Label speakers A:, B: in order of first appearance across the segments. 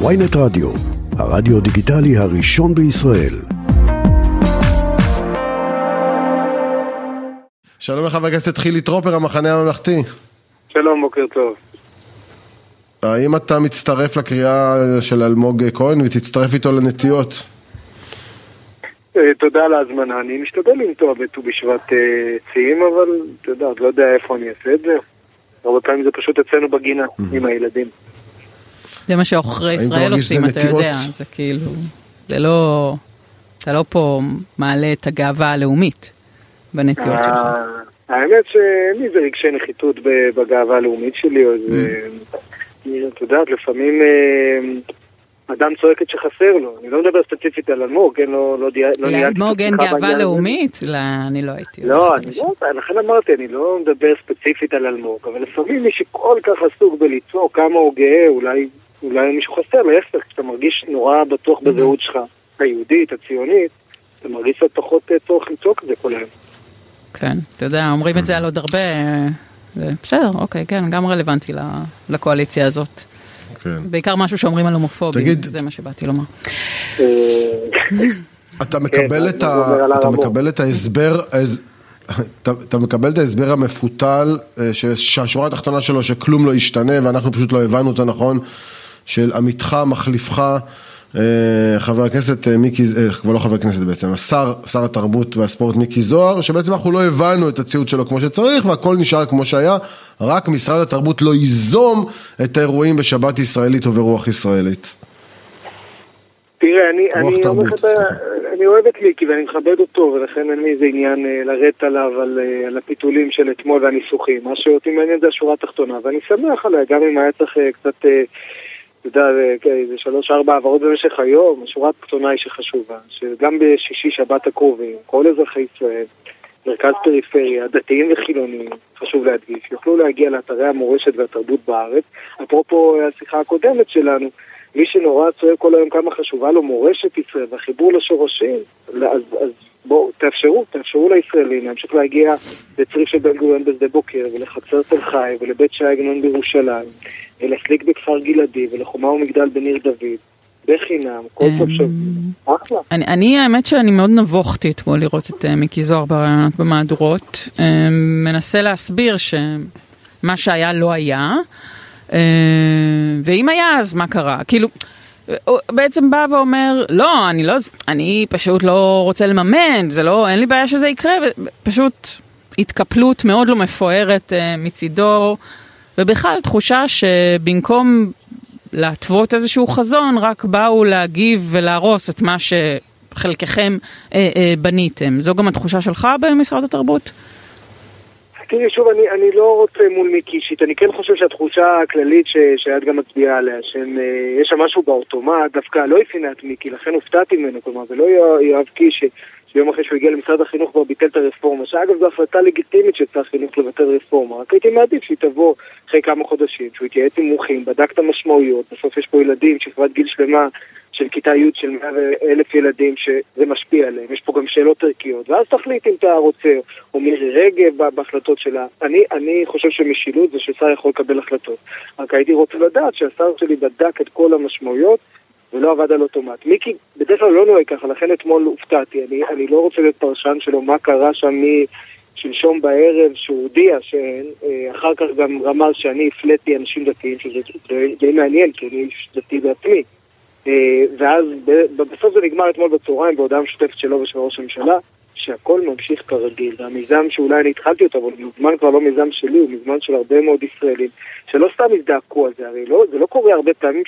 A: ויינט רדיו, הרדיו דיגיטלי הראשון בישראל.
B: שלום לחבר הכנסת חילי טרופר, המחנה הממלכתי.
C: שלום, בוקר טוב.
B: האם אתה מצטרף לקריאה של אלמוג כהן ותצטרף איתו לנטיות?
C: אה, תודה על ההזמנה. אני משתדל לנטוע בט"ו בשבט אה, ציים, אבל אתה יודע, עוד לא יודע איפה אני אעשה את זה. הרבה פעמים זה פשוט אצלנו בגינה, עם הילדים.
D: זה מה שעוכרי ישראל עושים, אתה יודע, זה כאילו, זה לא, אתה לא פה מעלה את הגאווה הלאומית בנטיות שלך.
C: אה, האמת שאין לי איזה רגשי נחיתות בגאווה הלאומית שלי, או איזה... את יודעת, לפעמים אדם צועק את שחסר לו. אני לא מדבר ספציפית על אלמוג, כן, לא, לא, לא ניהלתי...
D: לאלמוג אין גאווה לאומית? לא, אני לא הייתי...
C: לא, אני לא, לכן אמרתי, אני לא מדבר ספציפית על אלמוג, אבל לפעמים מי שכל כך עסוק בלצעוק כמה הוא גאה, אולי, אולי מישהו חסר, להפך, כשאתה מרגיש נורא בטוח בזהות שלך, היהודית, הציונית, אתה מרגיש קצת פחות אה, צורך לצעוק את זה כל היום.
D: כן, אתה יודע, אומרים את זה על עוד הרבה... בסדר, אוקיי, כן, גם רלוונטי לקואליציה הזאת. כן. בעיקר משהו שאומרים על הומופובים, תגיד, זה מה שבאתי לומר.
B: אה, אתה מקבל, כן, את, ה... אתה מקבל את ההסבר, אתה, אתה מקבל את ההסבר המפותל, אה, שהשורה התחתונה שלו שכלום לא ישתנה ואנחנו פשוט לא הבנו אותו נכון, של עמיתך, מחליפך, חבר הכנסת אה, מיקי, אה, כבר לא חבר הכנסת בעצם, השר, שר התרבות והספורט מיקי זוהר, שבעצם אנחנו לא הבנו את הציוד שלו כמו שצריך והכל נשאר כמו שהיה, רק משרד התרבות לא ייזום את האירועים בשבת ישראלית וברוח ישראלית.
C: תראה, אני, אני, תרבות, אני אוהב את מיקי ואני מכבד אותו ולכן אין לי איזה עניין לרדת עליו על, על הפיתולים של אתמול והניסוחים. מה שאותי מעניין זה השורה התחתונה ואני שמח עליה, גם אם היה צריך קצת... אתה יודע, כן, זה שלוש-ארבע העברות במשך היום, השורה התחתונה היא שחשובה, שגם בשישי שבת הקרובים, כל אזרחי ישראל, מרכז פריפריה, דתיים וחילונים, חשוב להדגיש, יוכלו להגיע לאתרי המורשת והתרבות בארץ. אפרופו השיחה הקודמת שלנו, מי שנורא צועק כל היום כמה חשובה לו מורשת ישראל והחיבור לשורשים, אז, אז בואו, תאפשרו, תאפשרו לישראלים להמשיך להגיע לצריף של בן גוריון בשדה בוקר ולחצר תל חי ולבית שי עגנון בירושלים ולסליק בכפר גלעדי ולחומה ומגדל בניר דוד בחינם, כל סוף שבוע. אחלה.
D: אני, האמת שאני מאוד נבוכתי אתמול לראות את אה, מיקי זוהר ברעיונות במהדורות. אה, מנסה להסביר שמה שהיה לא היה, אה, ואם היה אז מה קרה? כאילו... הוא בעצם בא ואומר, לא, אני לא, אני פשוט לא רוצה לממן, זה לא, אין לי בעיה שזה יקרה, פשוט התקפלות מאוד לא מפוארת uh, מצידו, ובכלל תחושה שבמקום להתוות איזשהו חזון, רק באו להגיב ולהרוס את מה שחלקכם uh, uh, בניתם. זו גם התחושה שלך במשרד התרבות?
C: תראי, שוב, אני, אני לא רוצה מול מיקי אישית, אני כן חושב שהתחושה הכללית ש, שאת גם מצביעה עליה, שיש שם משהו באוטומט, דווקא לא הפינה את מיקי, לכן הופתעתי ממנו, כלומר, ולא יואב קיש, שיום אחרי שהוא הגיע למשרד החינוך כבר ביטל את הרפורמה, שאגב זו החלטה לגיטימית של שר החינוך לבטל רפורמה, רק הייתי מעדיף שהיא תבוא אחרי כמה חודשים, שהוא יתייעץ עם מומחים, בדק את המשמעויות, בסוף יש פה ילדים, שכבת גיל שלמה של כיתה י' של 100 אלף ילדים שזה משפיע עליהם, יש פה גם שאלות ערכיות, ואז תחליט אם אתה רוצה, או מירי רגב בהחלטות שלה. אני, אני חושב שמשילות זה ששר יכול לקבל החלטות. רק הייתי רוצה לדעת שהשר שלי בדק את כל המשמעויות ולא עבד על אוטומט. מיקי בדרך כלל לא נוהג ככה, לכן אתמול הופתעתי. אני, אני לא רוצה להיות פרשן שלו מה קרה שם משלשום בערב שהוא הודיע שאחר כך גם רמז שאני הפליתי אנשים דתיים, שזה די מעניין, כי אני איש דתי בעצמי. אה, ואז בסוף זה נגמר אתמול בצהריים בהודעה משותפת שלו ושל ראש הממשלה, שהכל ממשיך כרגיל. והמיזם שאולי אני התחלתי אותו, אבל מזמן כבר לא מיזם שלי, הוא מזמן של הרבה מאוד ישראלים, שלא סתם הזדעקו על זה, הרי לא, זה לא קורה הרבה פעמים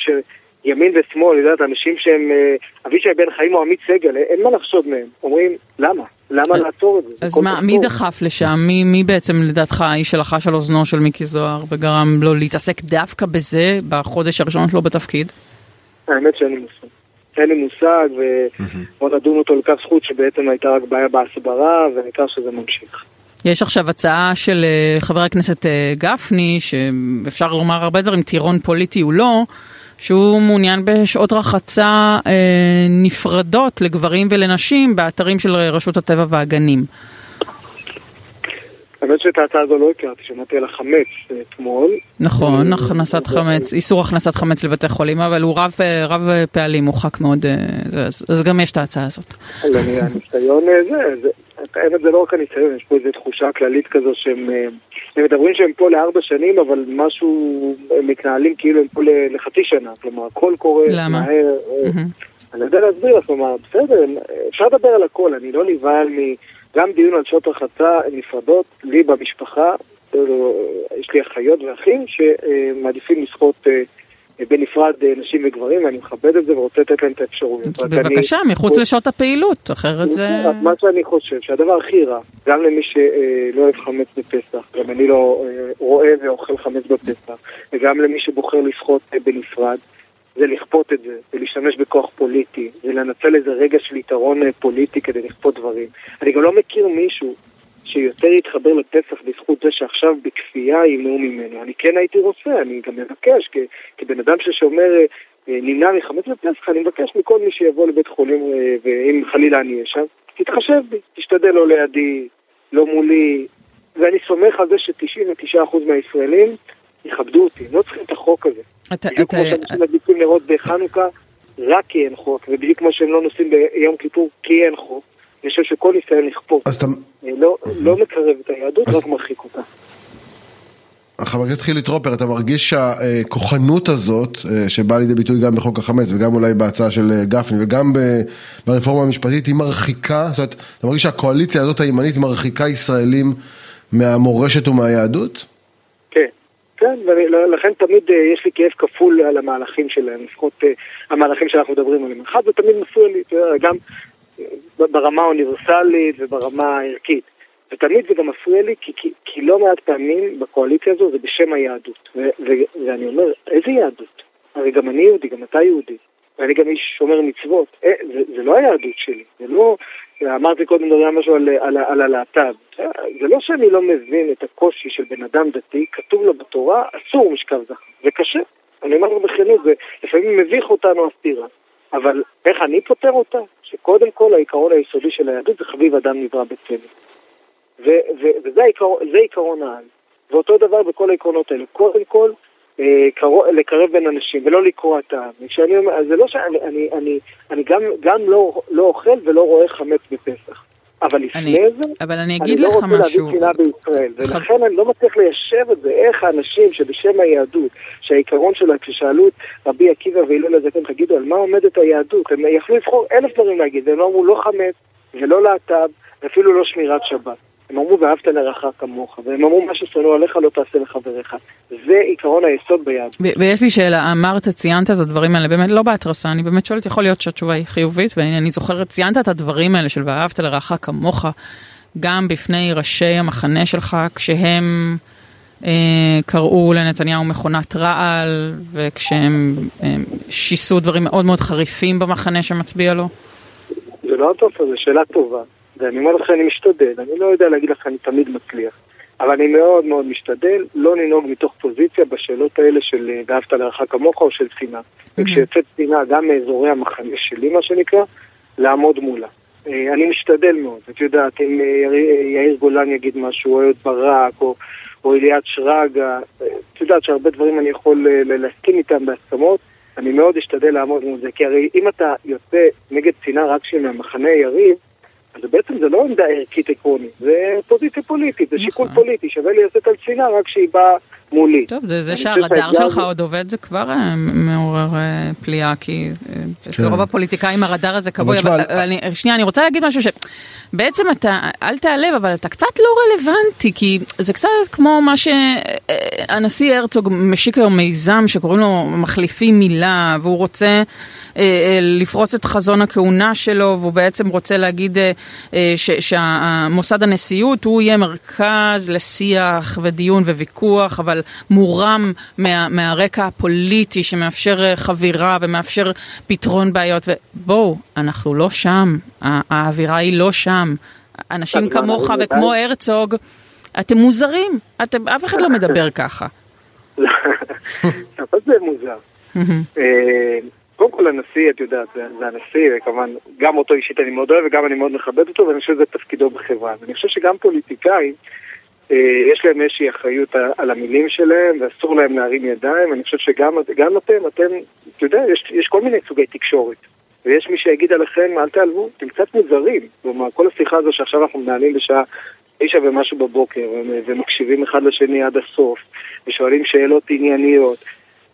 C: שימין ושמאל, יודעת, אנשים שהם, אה, אבישי בן חיים או עמית סגל, אין מה לחשוד מהם. אומרים, למה? למה לעצור את זה?
D: אז מה, מי דחף לשם? מי, מי בעצם לדעתך האיש שלחש על אוזנו של מיקי זוהר וגרם לו להתעסק דווקא בזה בחודש הראשון שלו בתפקיד?
C: האמת שאין לי מושג. אין לי מושג, ובוא נדון אותו לכף זכות שבעצם הייתה רק בעיה בהסברה, והעיקר שזה ממשיך.
D: יש עכשיו הצעה של אה, חבר הכנסת אה, גפני, שאפשר לומר הרבה דברים, טירון פוליטי הוא לא, שהוא מעוניין בשעות רחצה אה, נפרדות לגברים ולנשים באתרים של רשות הטבע והגנים.
C: האמת שאת ההצעה הזו לא הכרתי, שמעתי על החמץ אתמול.
D: נכון, הכנסת חמץ, איסור הכנסת חמץ לבתי חולים, אבל הוא רב, רב פעלים, הוא ח"כ מאוד, אז גם יש את ההצעה הזאת.
C: הניסיון זה, האמת זה לא רק הניסיון, יש פה איזו תחושה כללית כזו שהם הם מדברים שהם פה לארבע שנים, אבל משהו, הם מתנהלים כאילו הם פה לחצי שנה, כלומר הכל קורה
D: למה? מהר.
C: אני יודע להסביר לך, כלומר, בסדר, אפשר לדבר על הכל, אני לא נבהל מ... גם דיון על שעות רחצה נפרדות, לי במשפחה, יש לי אחיות ואחים שמעדיפים לשחות אה, בנפרד אה, נשים וגברים, ואני מכבד את זה ורוצה לתת להם את האפשרויות.
D: בבקשה, מחוץ לשעות הפעילות, אחרת זה...
C: מה שאני חושב, שהדבר הכי רע, גם למי שלא אוהב חמץ בפסח, גם אני לא אה, רואה ואוכל חמץ בפסח, וגם למי שבוחר לשחות בנפרד, זה לכפות את זה, זה להשתמש בכוח פוליטי, זה לנצל איזה רגע של יתרון אה, פוליטי כדי לכפות דברים. אני גם לא מכיר מישהו שיותר יתחבר לפסח בזכות זה שעכשיו בכפייה ימנעו ממנו. אני כן הייתי רוצה, אני גם מבקש, כ- כבן אדם ששומר, אה, אה, נמנע מחמץ בפסח, אני מבקש מכל מי שיבוא לבית חולים, ואם חלילה אני אהיה שם, תתחשב בי, תשתדל לא לידי, לא מולי, ואני סומך על זה ש-99% מהישראלים יכבדו אותי, לא צריכים את החוק הזה.
D: אתה...
C: בדיוק כמו שאנשים מדליקים נרות בחנוכה, רק כי אין חוק, ובדיוק כמו שהם לא נוסעים ביום כיפור כי אין חוק. אני חושב שכל ניסיון לכפות לא, לא מקרב את היהדות, רק מרחיק אותה.
B: חבר הכנסת חילי טרופר, אתה מרגיש שהכוחנות הזאת, אה, שבאה לידי ביטוי גם בחוק החמץ וגם אולי בהצעה של אה, גפני וגם ברפורמה המשפטית, היא מרחיקה, זאת אומרת, אתה מרגיש שהקואליציה הזאת הימנית מרחיקה ישראלים מהמורשת ומהיהדות?
C: כן, ולכן תמיד אה, יש לי כאב כפול על המהלכים שלהם, לפחות אה, המהלכים שאנחנו מדברים עליהם. אחד, זה תמיד מפריע לי, גם אה, ברמה האוניברסלית וברמה הערכית. ותמיד זה גם מפריע לי, כי, כי, כי לא מעט פעמים בקואליציה הזו זה בשם היהדות. ו, ו, ואני אומר, איזה יהדות? הרי גם אני יהודי, גם אתה יהודי. ואני גם איש שומר מצוות. אה, זה, זה לא היהדות שלי, זה לא... אמרתי קודם דבר משהו על, על, על הלהט"ב. זה לא שאני לא מבין את הקושי של בן אדם דתי, כתוב לו בתורה, אסור משכב זכר. זה קשה. אני אומר לו בכנות, זה לפעמים מביך אותנו הסתירה. אבל איך אני פותר אותה? שקודם כל העיקרון היסודי של היהדות זה חביב אדם נברא בצדק. וזה העיקרון, עיקרון העל. ואותו דבר בכל העקרונות האלה. קודם כל, אה, לקרב בין אנשים ולא לקרוע את העם. כשאני אומר, זה לא שאני אני, אני, אני גם, גם לא, לא אוכל ולא רואה חמץ בפסח. אבל לפני
D: אני,
C: זה,
D: אבל אני, אגיד אני לא
C: רוצה להביא שנאה בישראל, ולכן אני לא מצליח ליישב את זה, איך האנשים שבשם היהדות, שהעיקרון שלה, כששאלו את רבי עקיבא והילול הזקן, תגידו, על מה עומדת היהדות? הם יכלו לבחור אלף דברים להגיד, והם לא אמרו לא חמץ ולא להט"ב, ואפילו לא שמירת שבת. הם אמרו ואהבת לרעך כמוך, והם אמרו מה ששנוא עליך לא תעשה לחבריך. זה עיקרון היסוד ביהדות.
D: ויש לי שאלה, אמרת, ציינת את הדברים האלה, באמת לא בהתרסה, אני באמת שואלת, יכול להיות שהתשובה היא חיובית, ואני זוכרת, ציינת את הדברים האלה של ואהבת לרעך כמוך, גם בפני ראשי המחנה שלך, כשהם אה, קראו לנתניהו מכונת רעל, וכשהם אה, שיסו דברים מאוד מאוד חריפים במחנה שמצביע לו.
C: זה לא הטוב, זו שאלה טובה. ואני אומר לך, אני משתדל, אני לא יודע להגיד לך, אני תמיד מצליח. אבל אני מאוד מאוד משתדל לא לנהוג מתוך פוזיציה בשאלות האלה של אה, ואהבת לרעך כמוך או של שנאה. וכשיוצאת שנאה, גם מאזורי המחנה שלי, מה שנקרא, לעמוד מולה. אה, אני משתדל מאוד. את יודעת, אם אה, יאיר גולן יגיד משהו, או אהוד ברק, או, או אליעד שרגא, את יודעת שהרבה דברים אני יכול להסכים איתם בהסכמות, אני מאוד אשתדל לעמוד מול זה. כי הרי אם אתה יוצא נגד שנאה רק של המחנה יריב, אז בעצם זה לא עמדה ערכית עקרונית, זה פוזיציה פוליטית, זה שיקול נכון. פוליטי, שווה לי לצאת על שנאה רק שהיא באה מולי.
D: טוב, זה, זה שהרדאר שלך עוד עובד זה כבר אה, מעורר אה, פליאה, כי אצל אה, כן. רוב הפוליטיקאים הרדאר הזה קבוי, אבל, אבל אני, שנייה, אני רוצה להגיד משהו שבעצם אתה, אל תיעלב, אבל אתה קצת לא רלוונטי, כי זה קצת כמו מה שהנשיא הרצוג משיק היום מיזם שקוראים לו מחליפים מילה, והוא רוצה לפרוץ את חזון הכהונה שלו, והוא בעצם רוצה להגיד שהמוסד הנשיאות הוא יהיה מרכז לשיח ודיון וויכוח, אבל מורם מה, מהרקע הפוליטי שמאפשר אה, חבירה ומאפשר פתרון בעיות. ובואו, אנחנו לא שם, האווירה היא לא שם. אנשים כמוך וכמו הרצוג, אתם מוזרים, אתם, אף אחד לא מדבר ככה.
C: אבל זה מוזר. אה, קודם כל הנשיא, את יודעת, זה הנשיא, וכמובן, גם אותו אישית אני מאוד אוהב וגם אני מאוד מכבד אותו, ואני חושב שזה תפקידו בחברה. ואני חושב שגם פוליטיקאים יש להם איזושהי אחריות על המילים שלהם, ואסור להם להרים ידיים. אני חושב שגם אתם, אתם, אתה יודע, יש, יש כל מיני סוגי תקשורת. ויש מי שיגיד עליכם, אל תעלבו, אתם קצת מוזרים. כלומר, כל השיחה הזו שעכשיו אנחנו מנהלים בשעה תשע ומשהו בבוקר, ומקשיבים אחד לשני עד הסוף, ושואלים שאלות ענייניות,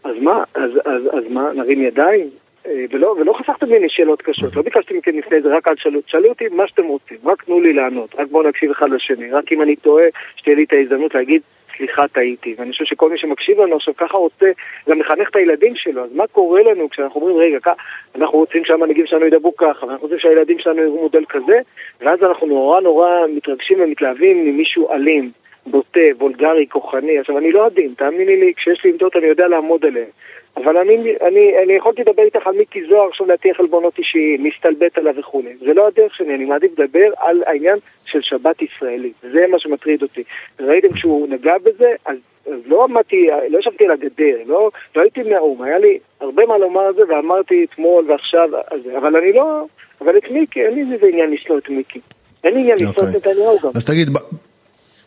C: אז מה, אז, אז, אז מה, נרים ידיים? אה, ולא, ולא חסכתם ממני שאלות קשות, לא ביקשתי מכם לפני זה, רק אל תשאלו, תשאלו אותי מה שאתם רוצים, רק תנו לי לענות, רק בואו נקשיב אחד לשני, רק אם אני טועה, שתהיה לי את ההזדמנות להגיד, סליחה, טעיתי. ואני חושב שכל מי שמקשיב לנו עכשיו ככה רוצה גם לחנך את הילדים שלו, אז מה קורה לנו כשאנחנו אומרים, רגע, אנחנו רוצים שהמנהיגים שלנו ידברו ככה, ואנחנו רוצים שהילדים שלנו יראו מודל כזה, ואז אנחנו נורא נורא מתרגשים ומתלהבים ממישהו אלים. בוטה, וולגרי, כוחני. עכשיו, אני לא עדין, תאמיני לי, כשיש לי עמדות אני יודע לעמוד עליהן. אבל אני, אני, אני יכולתי לדבר איתך על מיקי זוהר עכשיו להטיח עלבונות אישיים, להסתלבט עליו וכולי. זה לא הדרך שלי, אני מעדיף לדבר על העניין של שבת ישראלית. זה מה שמטריד אותי. ראיתם כשהוא נגע בזה, אז, אז לא עמדתי, לא ישבתי על הגדר, לא, לא הייתי מהאו"ם, היה לי הרבה מה לומר על זה, ואמרתי אתמול ועכשיו, אבל אני לא, אבל את מיקי, אין לי איזה עניין לשנוא את מיקי. אין לי עניין לשנוא את אוקיי. נתניהו גם.
B: אז תגיד,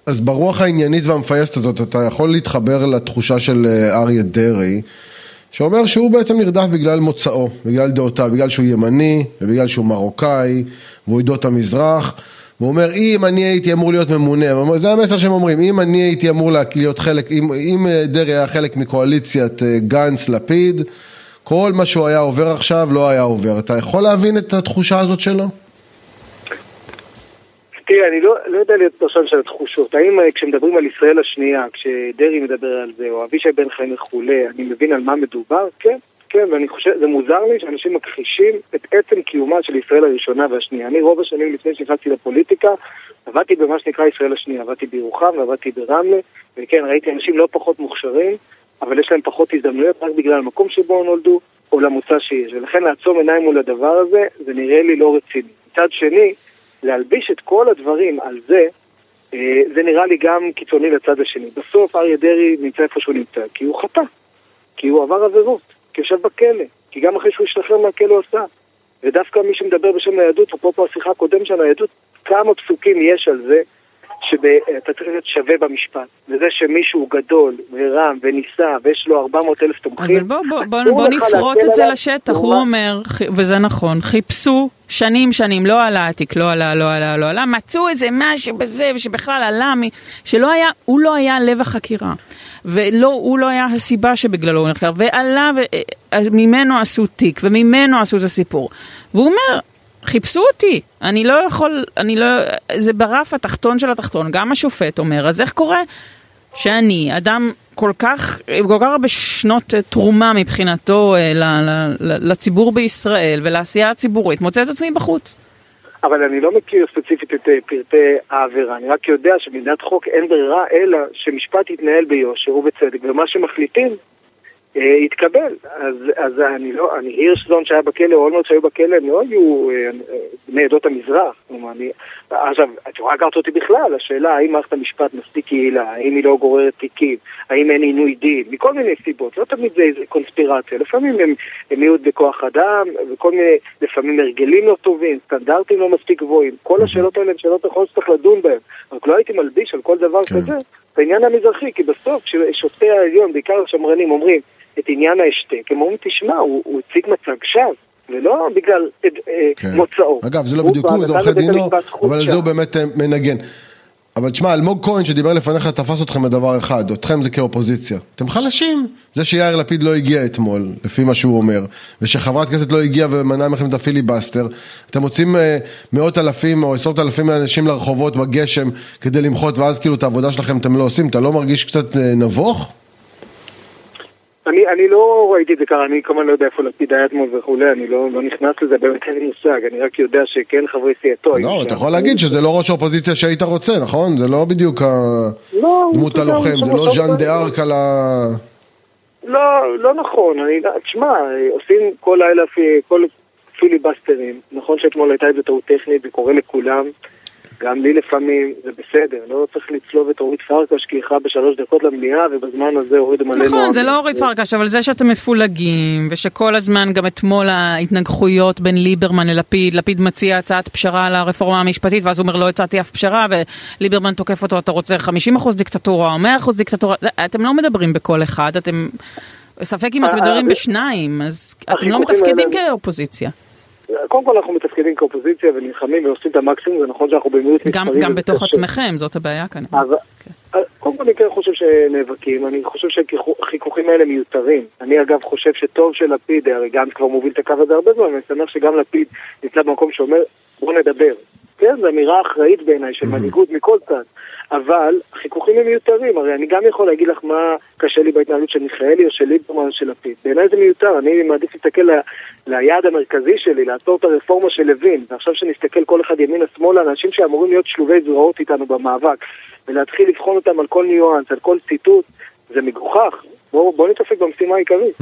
B: אז ברוח העניינית והמפייסת הזאת, אתה יכול להתחבר לתחושה של אה, אריה דרעי, שאומר שהוא בעצם נרדף בגלל מוצאו, בגלל דעותיו, בגלל שהוא ימני, ובגלל שהוא מרוקאי, והוא עדות המזרח. והוא אומר, אם אני הייתי אמור להיות ממונה, זה המסר שהם אומרים, אם אני הייתי אמור להיות חלק, אם, אם אה, דרעי היה חלק מקואליציית אה, גנץ-לפיד, כל מה שהוא היה עובר עכשיו לא היה עובר. אתה יכול להבין את התחושה הזאת שלו?
C: תראה, אני לא, לא יודע להיות פרשן של התחושות. האם אה, כשמדברים על ישראל השנייה, כשדרעי מדבר על זה, או אבישי בן חיים וכולי, אני מבין על מה מדובר? כן, כן, ואני חושב, זה מוזר לי שאנשים מכחישים את עצם קיומה של ישראל הראשונה והשנייה. אני רוב השנים לפני שנכנסתי לפוליטיקה, עבדתי במה שנקרא ישראל השנייה. עבדתי בירוחם ועבדתי ברמלה, וכן, ראיתי אנשים לא פחות מוכשרים, אבל יש להם פחות הזדמנויות רק בגלל המקום שבו נולדו, או למוצא שיש. ולכן לעצום עיניים מול הדבר הזה, זה נראה לי לא רציני. מצד שני, להלביש את כל הדברים על זה, אה, זה נראה לי גם קיצוני לצד השני. בסוף אריה דרעי נמצא איפה שהוא נמצא, כי הוא חטא, כי הוא עבר עבירות, כי יושב בכלא, כי גם אחרי שהוא השתחרר מהכלא הוא עשה. ודווקא מי שמדבר בשם היהדות, אפרופו השיחה הקודמת של היהדות, כמה פסוקים יש על זה שאתה צריך להיות שווה במשפט. וזה שמישהו גדול ורם ונישא ויש לו 400 אלף תומכים,
D: אבל בוא, בוא, בוא, בוא נפרוט את זה לשטח, הוא אומר, וזה נכון, חיפשו שנים שנים, לא עלה התיק, לא עלה, לא עלה, לא עלה, מצאו איזה משהו בזה שבכלל עלה, שלא היה, הוא לא היה לב החקירה. ולא, הוא לא היה הסיבה שבגללו הוא נחקר, ועלה, וממנו עשו תיק, וממנו עשו את הסיפור. והוא אומר, חיפשו אותי, אני לא יכול, אני לא, זה ברף התחתון של התחתון, גם השופט אומר, אז איך קורה שאני, אדם כל כך, כל כך הרבה שנות תרומה מבחינתו אה, ל, ל, ל, לציבור בישראל ולעשייה הציבורית, מוצא את עצמי בחוץ.
C: אבל אני לא מכיר ספציפית את אה, פרטי העבירה, אני רק יודע שבמדינת חוק אין ברירה אלא שמשפט יתנהל ביושר ובצדק, ומה שמחליטים אה, התקבל. אז, אז אני לא, אני הירשזון שהיה בכלא, או אולמרט שהיו בכלא, הם לא היו אה, בני עדות המזרח. כלומר, אני, עכשיו, את יכולה לקחת אותי בכלל, השאלה האם מערכת המשפט מספיק יעילה, האם היא לא גוררת תיקים, האם אין עינוי דין, מכל מיני סיבות, לא תמיד זה איזה קונספירציה, לפעמים הם, הם מיעוט בכוח אדם, וכל מיני, לפעמים הרגלים לא טובים, סטנדרטים לא מספיק גבוהים, כל השאלות האלה הן שאלות נכונות שצריך לדון בהן, רק לא הייתי מלביש על כל דבר כן. כזה. בעניין המזרחי, כי בסוף כששופטי העליון, בעיקר השמרנים, אומרים את עניין ההשתק, הם אומרים, תשמע, הוא, הוא הציג מצג שווא. ולא בגלל אה, כן. מוצאו.
B: אגב, זה לא בדיוק הוא, זה עורכי דינו, אבל על זה הוא באמת אה, מנגן. אבל תשמע, אלמוג כהן שדיבר לפניך תפס אתכם בדבר אחד, אתכם זה כאופוזיציה. אתם חלשים. זה שיאיר לפיד לא הגיע אתמול, לפי מה שהוא אומר, ושחברת כנסת לא הגיעה ומנעה מכם את הפיליבסטר, אתם מוצאים אה, מאות אלפים או עשרות אלפים אנשים לרחובות בגשם כדי למחות, ואז כאילו את העבודה שלכם אתם לא עושים, אתה לא מרגיש קצת אה, נבוך?
C: אני, אני לא ראיתי את זה ככה, אני כמובן לא יודע איפה לפיד היה אתמול וכולי, אני לא, לא נכנס לזה, באמת אין לי מושג, אני רק יודע שכן חברי סיעתו.
B: לא, אתה יכול להגיד שזה לא ראש האופוזיציה שהיית רוצה, נכון? זה לא בדיוק לא, דמות הלוחם, זה לא ז'אן דה ארק על ה...
C: לא, לא נכון, אני, תשמע, עושים כל לילה כל פיליבסטרים, נכון שאתמול הייתה איזה טעות טכנית, זה קורה לכולם. גם לי לפעמים, זה בסדר, לא צריך לצלוב את אורית פרקש כי איחרה בשלוש דקות למליאה ובזמן הזה הורידו מלא
D: נכון, זה לא אורית פרקש, אבל זה שאתם מפולגים, ושכל הזמן, גם אתמול ההתנגחויות בין ליברמן ללפיד, לפיד מציע הצעת פשרה על הרפורמה המשפטית, ואז הוא אומר לא הצעתי אף פשרה, וליברמן תוקף אותו, אתה רוצה 50% דיקטטורה או 100% דיקטטורה, אתם לא מדברים בקול אחד, אתם... ספק אם אתם מדברים בשניים, אז אתם לא מתפקדים כאופוזיציה.
C: קודם כל אנחנו מתפקדים כאופוזיציה ונלחמים ועושים את המקסימום, זה נכון שאנחנו במיעוט
D: מספרים. גם בתוך עצמכם, זאת הבעיה כאן.
C: כן. קודם כל אני כן חושב שנאבקים, אני חושב שהחיכוכים האלה מיותרים. אני אגב חושב שטוב שלפיד, הרי גנץ כבר מוביל את הקו הזה הרבה זמן, ואני שמח שגם לפיד נמצא במקום שאומר בוא נדבר. כן, זו אמירה אחראית בעיניי של מנהיגות מכל צד. אבל החיכוכים הם מיותרים, הרי אני גם יכול להגיד לך מה קשה לי בהתנהלות של מיכאלי או של ליברמן או של לפיד. בעיניי זה מיותר, אני מעדיף להסתכל ל... ליעד המרכזי שלי, לעצור את הרפורמה של לוין, ועכשיו שנסתכל כל אחד ימינה-שמאלה, אנשים שאמורים להיות שלובי זרועות איתנו במאבק, ולהתחיל לבחון אותם על כל ניואנס, על כל ציטוט, זה מגוחך. בואו בוא נתעסק במשימה העיקרית.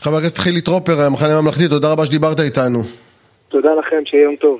B: חבר הכנסת חילי טרופר, המחנה הממלכתי, תודה רבה שדיברת איתנו.
C: תודה לכם, שיהיה יום טוב.